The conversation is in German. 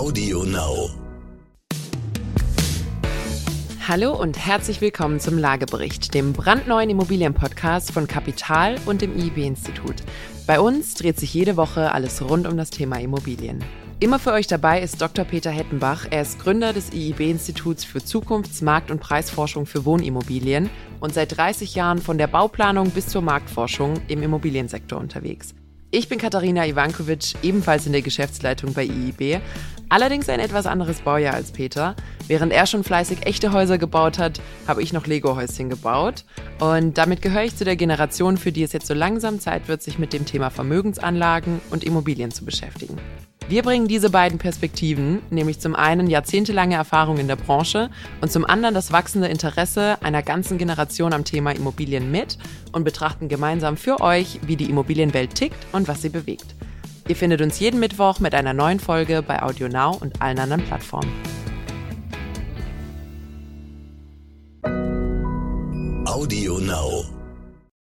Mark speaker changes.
Speaker 1: Audio Now.
Speaker 2: Hallo und herzlich willkommen zum Lagebericht, dem brandneuen Immobilienpodcast von Kapital und dem IIB-Institut. Bei uns dreht sich jede Woche alles rund um das Thema Immobilien. Immer für euch dabei ist Dr. Peter Hettenbach. Er ist Gründer des IIB-Instituts für Zukunfts-, Markt- und Preisforschung für Wohnimmobilien und seit 30 Jahren von der Bauplanung bis zur Marktforschung im Immobiliensektor unterwegs. Ich bin Katharina Ivankovic, ebenfalls in der Geschäftsleitung bei IIB, allerdings ein etwas anderes Baujahr als Peter. Während er schon fleißig echte Häuser gebaut hat, habe ich noch Lego-Häuschen gebaut. Und damit gehöre ich zu der Generation, für die es jetzt so langsam Zeit wird, sich mit dem Thema Vermögensanlagen und Immobilien zu beschäftigen. Wir bringen diese beiden Perspektiven, nämlich zum einen jahrzehntelange Erfahrung in der Branche und zum anderen das wachsende Interesse einer ganzen Generation am Thema Immobilien mit und betrachten gemeinsam für euch, wie die Immobilienwelt tickt und was sie bewegt. Ihr findet uns jeden Mittwoch mit einer neuen Folge bei Audio Now und allen anderen Plattformen.
Speaker 1: Audio Now.